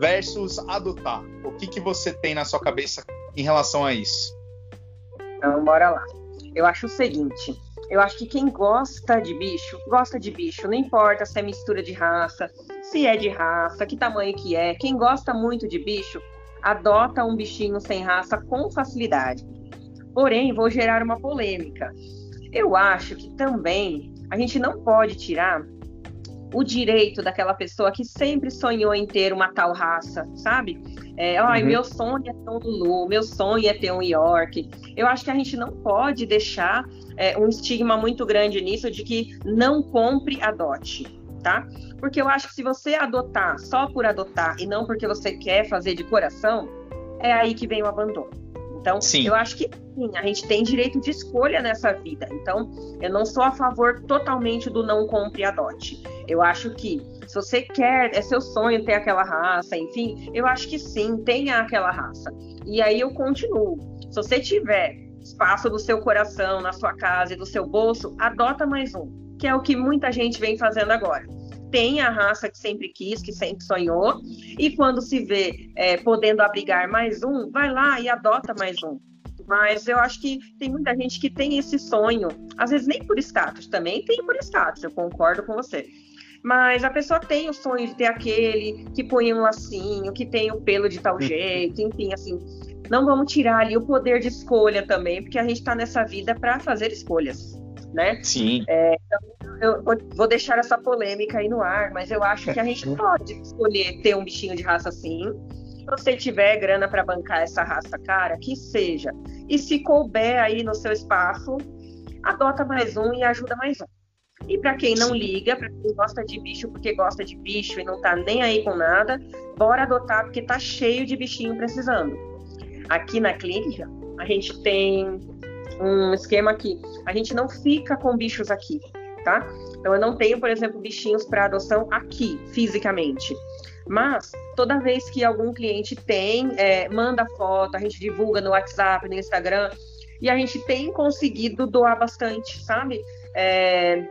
versus adotar? O que, que você tem na sua cabeça em relação a isso? Então, bora lá. Eu acho o seguinte: eu acho que quem gosta de bicho, gosta de bicho, não importa se é mistura de raça, se é de raça, que tamanho que é. Quem gosta muito de bicho, adota um bichinho sem raça com facilidade. Porém, vou gerar uma polêmica. Eu acho que também a gente não pode tirar o direito daquela pessoa que sempre sonhou em ter uma tal raça, sabe? É, ai, uhum. meu sonho é ter um Lulu, meu sonho é ter um York. Eu acho que a gente não pode deixar é, um estigma muito grande nisso de que não compre, adote, tá? Porque eu acho que se você adotar só por adotar e não porque você quer fazer de coração, é aí que vem o abandono. Então, sim. eu acho que sim, a gente tem direito de escolha nessa vida. Então, eu não sou a favor totalmente do não compre e adote. Eu acho que se você quer, é seu sonho ter aquela raça, enfim, eu acho que sim, tenha aquela raça. E aí eu continuo. Se você tiver espaço do seu coração, na sua casa e do seu bolso, adota mais um, que é o que muita gente vem fazendo agora tem a raça que sempre quis, que sempre sonhou, e quando se vê é, podendo abrigar mais um, vai lá e adota mais um. Mas eu acho que tem muita gente que tem esse sonho, às vezes nem por status, também tem por status, eu concordo com você. Mas a pessoa tem o sonho de ter aquele que põe um lacinho, que tem o pelo de tal jeito, enfim, assim. Não vamos tirar ali o poder de escolha também, porque a gente está nessa vida para fazer escolhas, né? Sim. É, então, eu vou deixar essa polêmica aí no ar, mas eu acho que a gente pode escolher ter um bichinho de raça assim. Se você tiver grana para bancar essa raça cara, que seja. E se couber aí no seu espaço, adota mais um e ajuda mais um. E para quem não liga, para quem gosta de bicho porque gosta de bicho e não tá nem aí com nada, bora adotar porque tá cheio de bichinho precisando. Aqui na clínica, a gente tem um esquema que a gente não fica com bichos aqui tá? Então eu não tenho, por exemplo, bichinhos para adoção aqui, fisicamente. Mas toda vez que algum cliente tem, é, manda foto, a gente divulga no WhatsApp, no Instagram, e a gente tem conseguido doar bastante, sabe? É,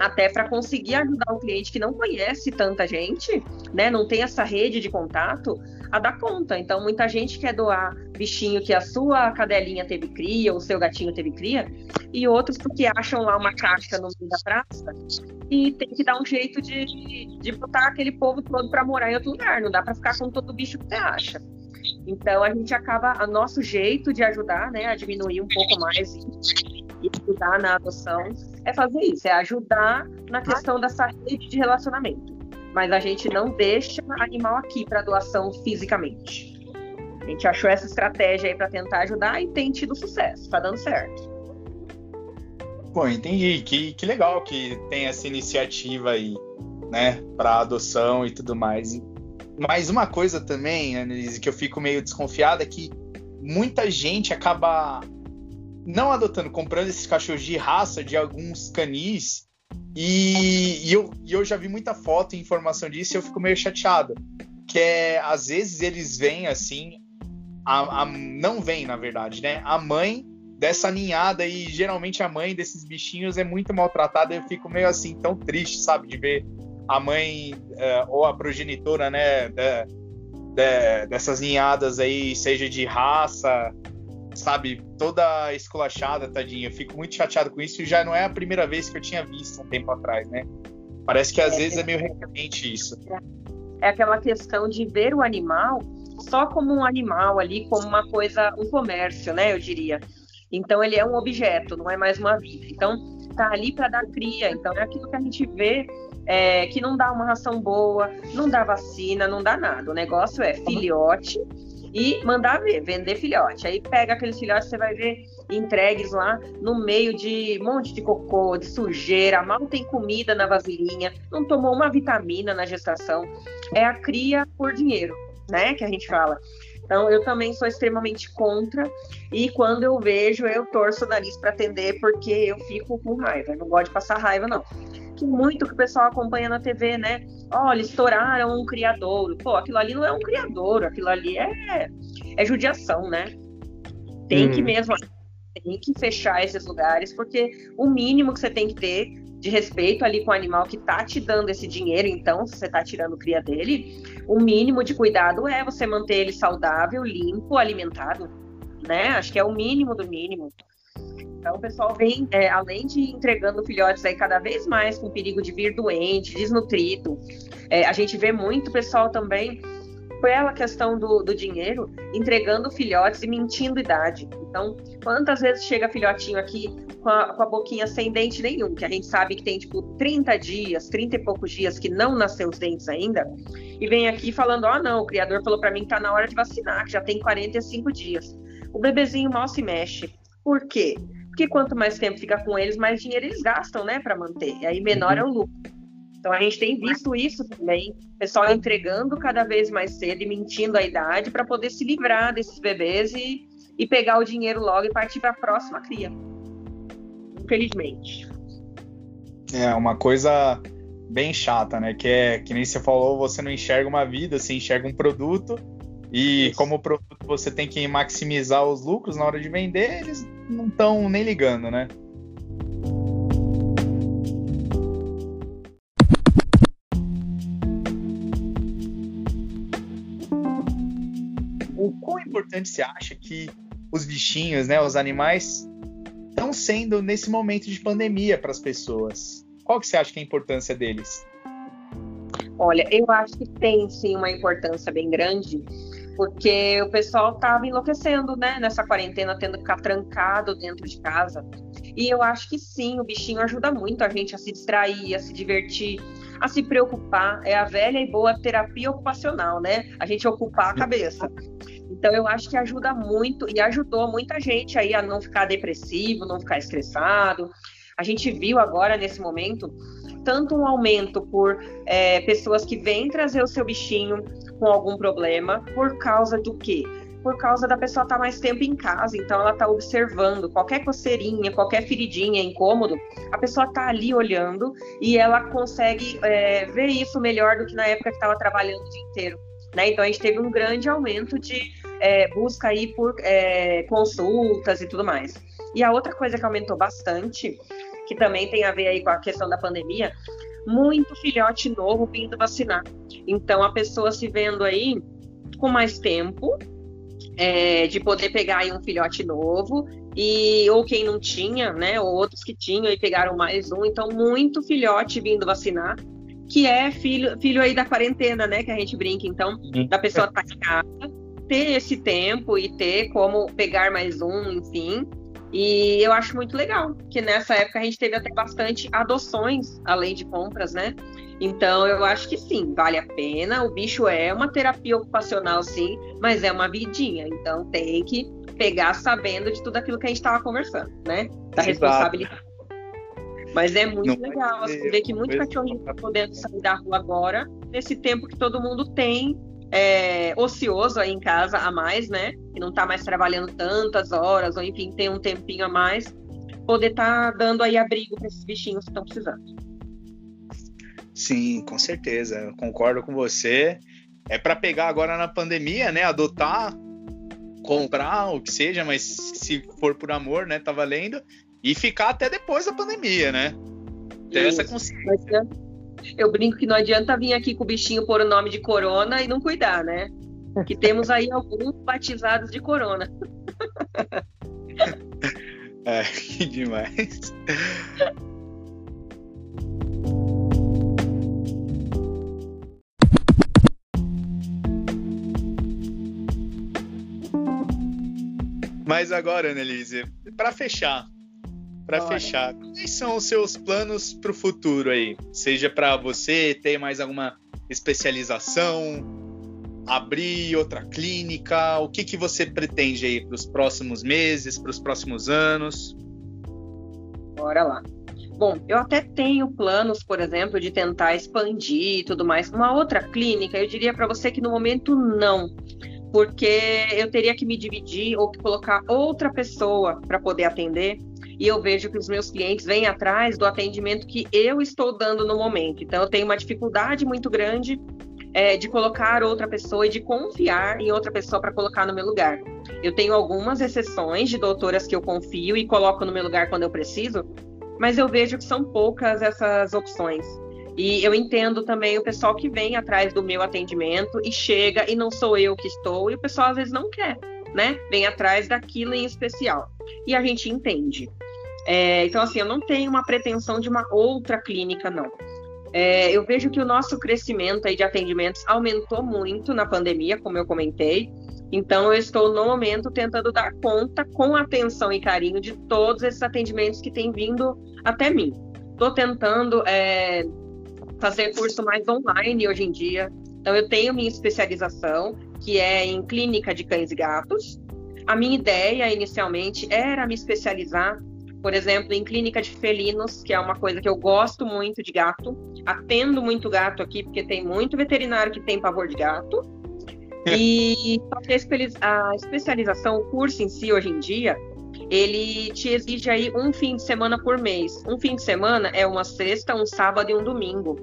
até para conseguir ajudar o cliente que não conhece tanta gente, né? Não tem essa rede de contato, a dar conta. Então, muita gente quer doar bichinho que a sua cadelinha teve cria, ou o seu gatinho teve cria, e outros porque acham lá uma caixa no meio da praça e tem que dar um jeito de, de botar aquele povo todo para morar em outro lugar. Não dá para ficar com todo bicho que você acha. Então, a gente acaba, a nosso jeito de ajudar, né, a diminuir um pouco mais e, e ajudar na adoção, é fazer isso, é ajudar na questão dessa rede de relacionamento mas a gente não deixa animal aqui para doação fisicamente. A gente achou essa estratégia aí para tentar ajudar e tem tido sucesso, está dando certo. Pô, entendi. Que, que legal que tem essa iniciativa aí, né, para adoção e tudo mais. Mas uma coisa também, Annelise, que eu fico meio desconfiada é que muita gente acaba não adotando, comprando esses cachorros de raça de alguns canis e, e, eu, e eu já vi muita foto e informação disso e eu fico meio chateado. Que é, às vezes eles vêm assim, a, a, não vem, na verdade, né? A mãe dessa ninhada e geralmente a mãe desses bichinhos é muito maltratada. Eu fico meio assim, tão triste, sabe, de ver a mãe uh, ou a progenitora, né, de, de, dessas ninhadas aí, seja de raça, sabe, toda esculachada, tadinha. Eu fico muito chateado com isso e já não é a primeira vez que eu tinha visto um tempo atrás, né? Parece que às é, vezes é meio recorrente isso. É aquela questão de ver o animal só como um animal ali, como uma coisa, um comércio, né? Eu diria. Então ele é um objeto, não é mais uma vida. Então tá ali para dar cria. Então é aquilo que a gente vê é, que não dá uma ração boa, não dá vacina, não dá nada. O negócio é filhote e mandar ver, vender filhote. Aí pega aqueles filhotes, você vai ver entregues lá no meio de um monte de cocô, de sujeira, mal tem comida na vasilhinha, não tomou uma vitamina na gestação. É a cria por dinheiro, né? Que a gente fala. Então, eu também sou extremamente contra. E quando eu vejo, eu torço o nariz para atender, porque eu fico com raiva. Eu não gosto de passar raiva, não. Que muito que o pessoal acompanha na TV, né? Olha, estouraram um criador. Pô, aquilo ali não é um criador, aquilo ali é, é judiação, né? Tem hum. que mesmo tem que fechar esses lugares, porque o mínimo que você tem que ter de respeito ali com o animal que tá te dando esse dinheiro, então, se você tá tirando cria dele, o mínimo de cuidado é você manter ele saudável, limpo, alimentado, né? Acho que é o mínimo do mínimo. Então, o pessoal vem, é, além de entregando filhotes aí cada vez mais com perigo de vir doente, desnutrido, é, a gente vê muito pessoal também pela questão do, do dinheiro, entregando filhotes e mentindo idade. Então, quantas vezes chega filhotinho aqui com a, com a, boquinha sem dente nenhum, que a gente sabe que tem tipo 30 dias, 30 e poucos dias que não nasceu os dentes ainda, e vem aqui falando: ó, oh, não, o criador falou para mim que tá na hora de vacinar, que já tem 45 dias. O bebezinho mal se mexe. Por quê? Porque quanto mais tempo fica com eles, mais dinheiro eles gastam, né, para manter. E aí menor é o lucro. Então a gente tem visto isso também, pessoal entregando cada vez mais cedo e mentindo a idade para poder se livrar desses bebês e, e pegar o dinheiro logo e partir para a próxima cria. Infelizmente. É uma coisa bem chata, né? Que é que nem você falou, você não enxerga uma vida, você enxerga um produto e Isso. como produto você tem que maximizar os lucros na hora de vender, eles não estão nem ligando, né? Importante você acha que os bichinhos, né, os animais, estão sendo nesse momento de pandemia para as pessoas? Qual que você acha que é a importância deles? Olha, eu acho que tem sim uma importância bem grande, porque o pessoal estava enlouquecendo, né, nessa quarentena, tendo que ficar trancado dentro de casa. E eu acho que sim, o bichinho ajuda muito a gente a se distrair, a se divertir, a se preocupar. É a velha e boa terapia ocupacional, né? A gente ocupar a cabeça. Então eu acho que ajuda muito e ajudou muita gente aí a não ficar depressivo, não ficar estressado. A gente viu agora nesse momento tanto um aumento por é, pessoas que vêm trazer o seu bichinho com algum problema por causa do quê? Por causa da pessoa estar tá mais tempo em casa, então ela está observando qualquer coceirinha, qualquer feridinha, incômodo, a pessoa está ali olhando e ela consegue é, ver isso melhor do que na época que estava trabalhando o dia inteiro. Né? Então a gente teve um grande aumento de é, busca aí por é, consultas e tudo mais. E a outra coisa que aumentou bastante, que também tem a ver aí com a questão da pandemia, muito filhote novo vindo vacinar. Então a pessoa se vendo aí com mais tempo é, de poder pegar aí um filhote novo e ou quem não tinha, né, ou outros que tinham e pegaram mais um, então muito filhote vindo vacinar que é filho, filho aí da quarentena, né? Que a gente brinca, então, da pessoa estar tá em casa, ter esse tempo e ter como pegar mais um, enfim. E eu acho muito legal, que nessa época a gente teve até bastante adoções, além de compras, né? Então eu acho que sim, vale a pena. O bicho é uma terapia ocupacional, sim, mas é uma vidinha. Então tem que pegar sabendo de tudo aquilo que a gente estava conversando, né? Da responsabilidade. Mas é muito não legal você ver que muito cachorrinho está podendo sair da rua agora, nesse tempo que todo mundo tem é, ocioso aí em casa a mais, né? Que não está mais trabalhando tantas horas, ou enfim, tem um tempinho a mais, poder estar tá dando aí abrigo para esses bichinhos que estão precisando. Sim, com certeza. Eu concordo com você. É para pegar agora na pandemia, né? Adotar comprar o que seja, mas se for por amor, né, tá valendo. E ficar até depois da pandemia, né? Ter essa consciência. Eu brinco que não adianta vir aqui com o bichinho pôr o nome de corona e não cuidar, né? Que temos aí alguns batizados de corona. é, que demais. Mas agora, Annelise, para fechar, para fechar, quais são os seus planos para o futuro aí? Seja para você ter mais alguma especialização, abrir outra clínica, o que que você pretende aí para os próximos meses, para os próximos anos? Bora lá. Bom, eu até tenho planos, por exemplo, de tentar expandir e tudo mais. Uma outra clínica, eu diria para você que no momento não porque eu teria que me dividir ou que colocar outra pessoa para poder atender. E eu vejo que os meus clientes vêm atrás do atendimento que eu estou dando no momento. Então, eu tenho uma dificuldade muito grande é, de colocar outra pessoa e de confiar em outra pessoa para colocar no meu lugar. Eu tenho algumas exceções de doutoras que eu confio e coloco no meu lugar quando eu preciso, mas eu vejo que são poucas essas opções. E eu entendo também o pessoal que vem atrás do meu atendimento e chega e não sou eu que estou, e o pessoal às vezes não quer, né? Vem atrás daquilo em especial. E a gente entende. É, então, assim, eu não tenho uma pretensão de uma outra clínica, não. É, eu vejo que o nosso crescimento aí de atendimentos aumentou muito na pandemia, como eu comentei. Então, eu estou no momento tentando dar conta com atenção e carinho de todos esses atendimentos que têm vindo até mim. Estou tentando é, fazer curso mais online hoje em dia. Então, eu tenho minha especialização, que é em clínica de cães e gatos. A minha ideia, inicialmente, era me especializar, por exemplo, em clínica de felinos, que é uma coisa que eu gosto muito de gato. Atendo muito gato aqui, porque tem muito veterinário que tem pavor de gato. E a especialização, o curso em si, hoje em dia, ele te exige aí um fim de semana por mês. Um fim de semana é uma sexta, um sábado e um domingo.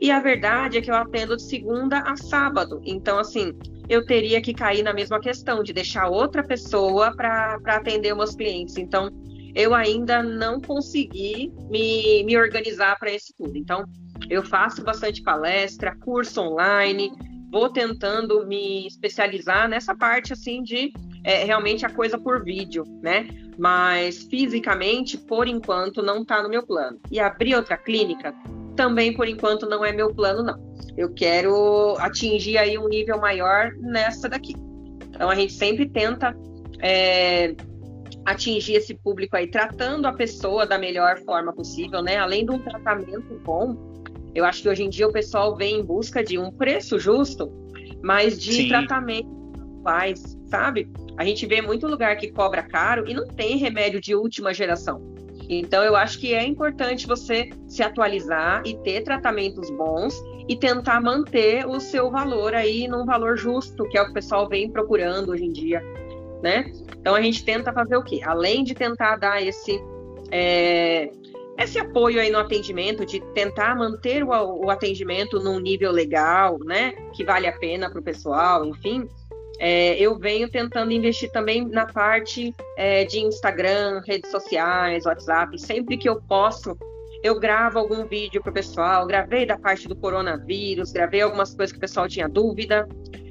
E a verdade é que eu atendo de segunda a sábado. Então, assim, eu teria que cair na mesma questão de deixar outra pessoa para atender meus clientes. Então, eu ainda não consegui me, me organizar para isso tudo. Então, eu faço bastante palestra, curso online, vou tentando me especializar nessa parte assim de é, realmente a coisa por vídeo, né? Mas fisicamente, por enquanto, não está no meu plano. E abrir outra clínica também, por enquanto, não é meu plano, não. Eu quero atingir aí um nível maior nessa daqui. Então a gente sempre tenta é, atingir esse público aí, tratando a pessoa da melhor forma possível, né? Além de um tratamento bom, eu acho que hoje em dia o pessoal vem em busca de um preço justo, mas de Sim. tratamento faz, sabe? A gente vê muito lugar que cobra caro e não tem remédio de última geração. Então eu acho que é importante você se atualizar e ter tratamentos bons e tentar manter o seu valor aí num valor justo, que é o que o pessoal vem procurando hoje em dia, né? Então a gente tenta fazer o quê? Além de tentar dar esse é, esse apoio aí no atendimento, de tentar manter o, o atendimento num nível legal, né, que vale a pena para o pessoal, enfim, é, eu venho tentando investir também na parte é, de Instagram, redes sociais, WhatsApp, sempre que eu posso, eu gravo algum vídeo para o pessoal, gravei da parte do coronavírus, gravei algumas coisas que o pessoal tinha dúvida.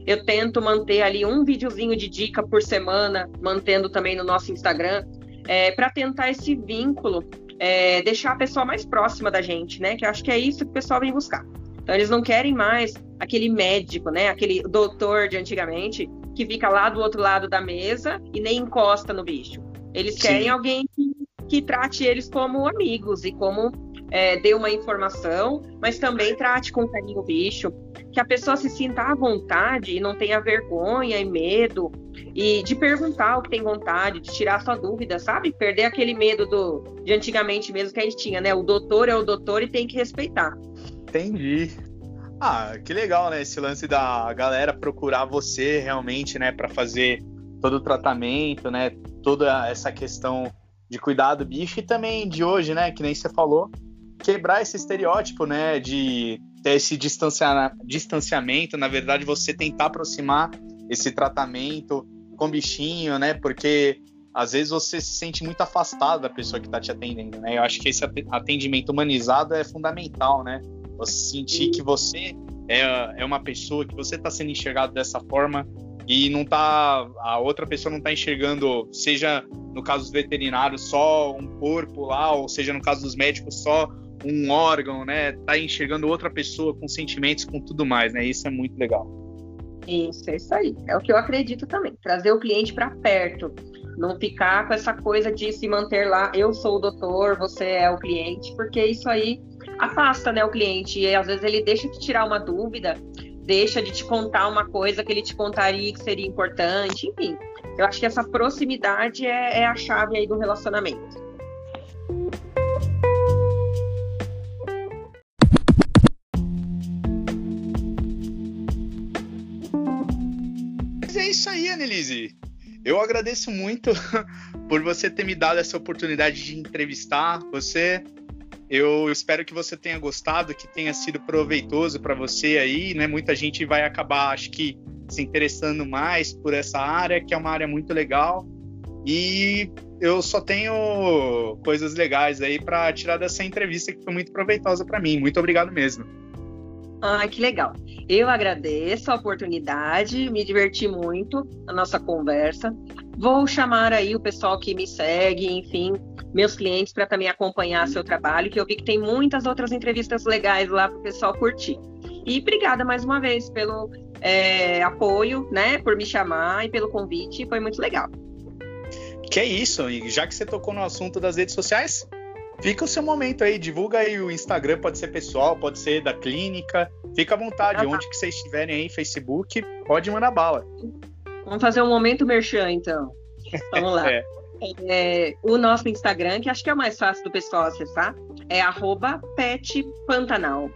Eu tento manter ali um videozinho de dica por semana, mantendo também no nosso Instagram, é, para tentar esse vínculo é, deixar a pessoa mais próxima da gente, né? Que eu acho que é isso que o pessoal vem buscar. Então eles não querem mais aquele médico, né? Aquele doutor de antigamente que fica lá do outro lado da mesa e nem encosta no bicho. Eles Sim. querem alguém que, que, trate eles como amigos e como é, dê uma informação, mas também trate com carinho o bicho, que a pessoa se sinta à vontade e não tenha vergonha e medo e de perguntar o que tem vontade, de tirar sua dúvida, sabe? Perder aquele medo do de antigamente mesmo que a gente tinha, né? O doutor é o doutor e tem que respeitar. Entendi. Ah, que legal, né? Esse lance da galera procurar você realmente, né, para fazer todo o tratamento, né? Toda essa questão de cuidar do bicho e também de hoje, né? Que nem você falou, quebrar esse estereótipo, né? De ter esse distanciamento, na verdade, você tentar aproximar esse tratamento com bichinho, né? Porque às vezes você se sente muito afastado da pessoa que está te atendendo, né? Eu acho que esse atendimento humanizado é fundamental, né? Você sentir que você é, é uma pessoa, que você está sendo enxergado dessa forma e não tá a outra pessoa não está enxergando, seja no caso dos veterinários só um corpo lá, ou seja no caso dos médicos só um órgão, né? Tá enxergando outra pessoa com sentimentos, com tudo mais, né? Isso é muito legal. Isso, é isso aí. É o que eu acredito também. Trazer o cliente para perto. Não ficar com essa coisa de se manter lá, eu sou o doutor, você é o cliente, porque isso aí afasta né, o cliente. E às vezes ele deixa de tirar uma dúvida, deixa de te contar uma coisa que ele te contaria que seria importante, enfim. Eu acho que essa proximidade é, é a chave aí do relacionamento. Annelise. Eu agradeço muito por você ter me dado essa oportunidade de entrevistar você. Eu espero que você tenha gostado, que tenha sido proveitoso para você aí, né? Muita gente vai acabar, acho que, se interessando mais por essa área, que é uma área muito legal. E eu só tenho coisas legais aí para tirar dessa entrevista que foi muito proveitosa para mim. Muito obrigado mesmo. Ah, que legal. Eu agradeço a oportunidade, me diverti muito na nossa conversa. Vou chamar aí o pessoal que me segue, enfim, meus clientes para também acompanhar seu trabalho, que eu vi que tem muitas outras entrevistas legais lá para o pessoal curtir. E obrigada mais uma vez pelo é, apoio, né, por me chamar e pelo convite, foi muito legal. Que é isso, e já que você tocou no assunto das redes sociais, Fica o seu momento aí, divulga aí o Instagram, pode ser pessoal, pode ser da clínica. Fica à vontade, ah, onde que vocês estiverem aí, Facebook, pode mandar bala. Vamos fazer um momento merchan, então. Vamos lá. é. É, o nosso Instagram, que acho que é o mais fácil do pessoal acessar, é petpantanal.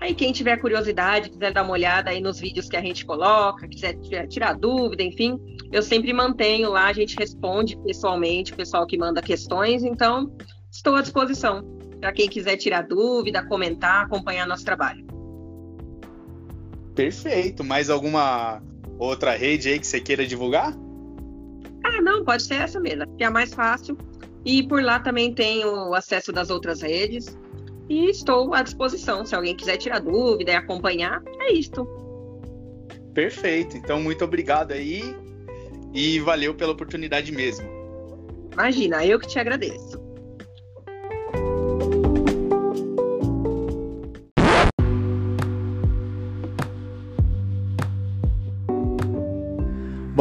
Aí quem tiver curiosidade, quiser dar uma olhada aí nos vídeos que a gente coloca, quiser tirar dúvida, enfim, eu sempre mantenho lá, a gente responde pessoalmente, o pessoal que manda questões, então estou à disposição para quem quiser tirar dúvida, comentar, acompanhar nosso trabalho. Perfeito. Mais alguma outra rede aí que você queira divulgar? Ah, não, pode ser essa mesmo, que é a mais fácil. E por lá também tem o acesso das outras redes. E estou à disposição. Se alguém quiser tirar dúvida e acompanhar, é isto. Perfeito. Então, muito obrigado aí. E valeu pela oportunidade mesmo. Imagina, eu que te agradeço.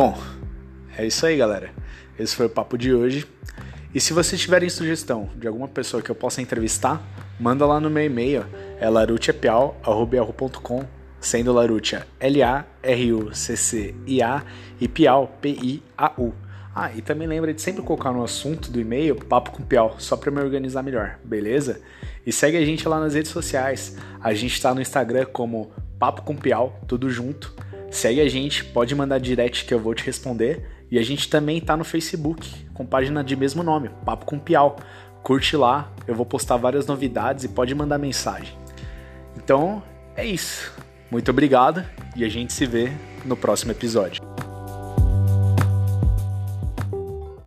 Bom, é isso aí, galera. Esse foi o papo de hoje. E se vocês tiverem sugestão de alguma pessoa que eu possa entrevistar, manda lá no meu e-mail, é larutiapiau.com, sendo Larutia L-A-R-U-C-C-I-A e Piau, P-I-A-U. Ah, e também lembra de sempre colocar no assunto do e-mail Papo com Piau, só para me organizar melhor, beleza? E segue a gente lá nas redes sociais. A gente está no Instagram como Papo com Piau, tudo junto. Segue a gente, pode mandar direct que eu vou te responder. E a gente também tá no Facebook, com página de mesmo nome, Papo com Piau. Curte lá, eu vou postar várias novidades e pode mandar mensagem. Então, é isso. Muito obrigado e a gente se vê no próximo episódio.